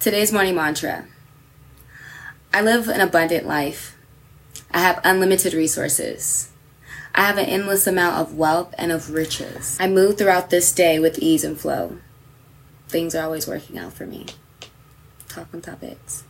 Today's morning mantra I live an abundant life. I have unlimited resources. I have an endless amount of wealth and of riches. I move throughout this day with ease and flow. Things are always working out for me. Talk on topics.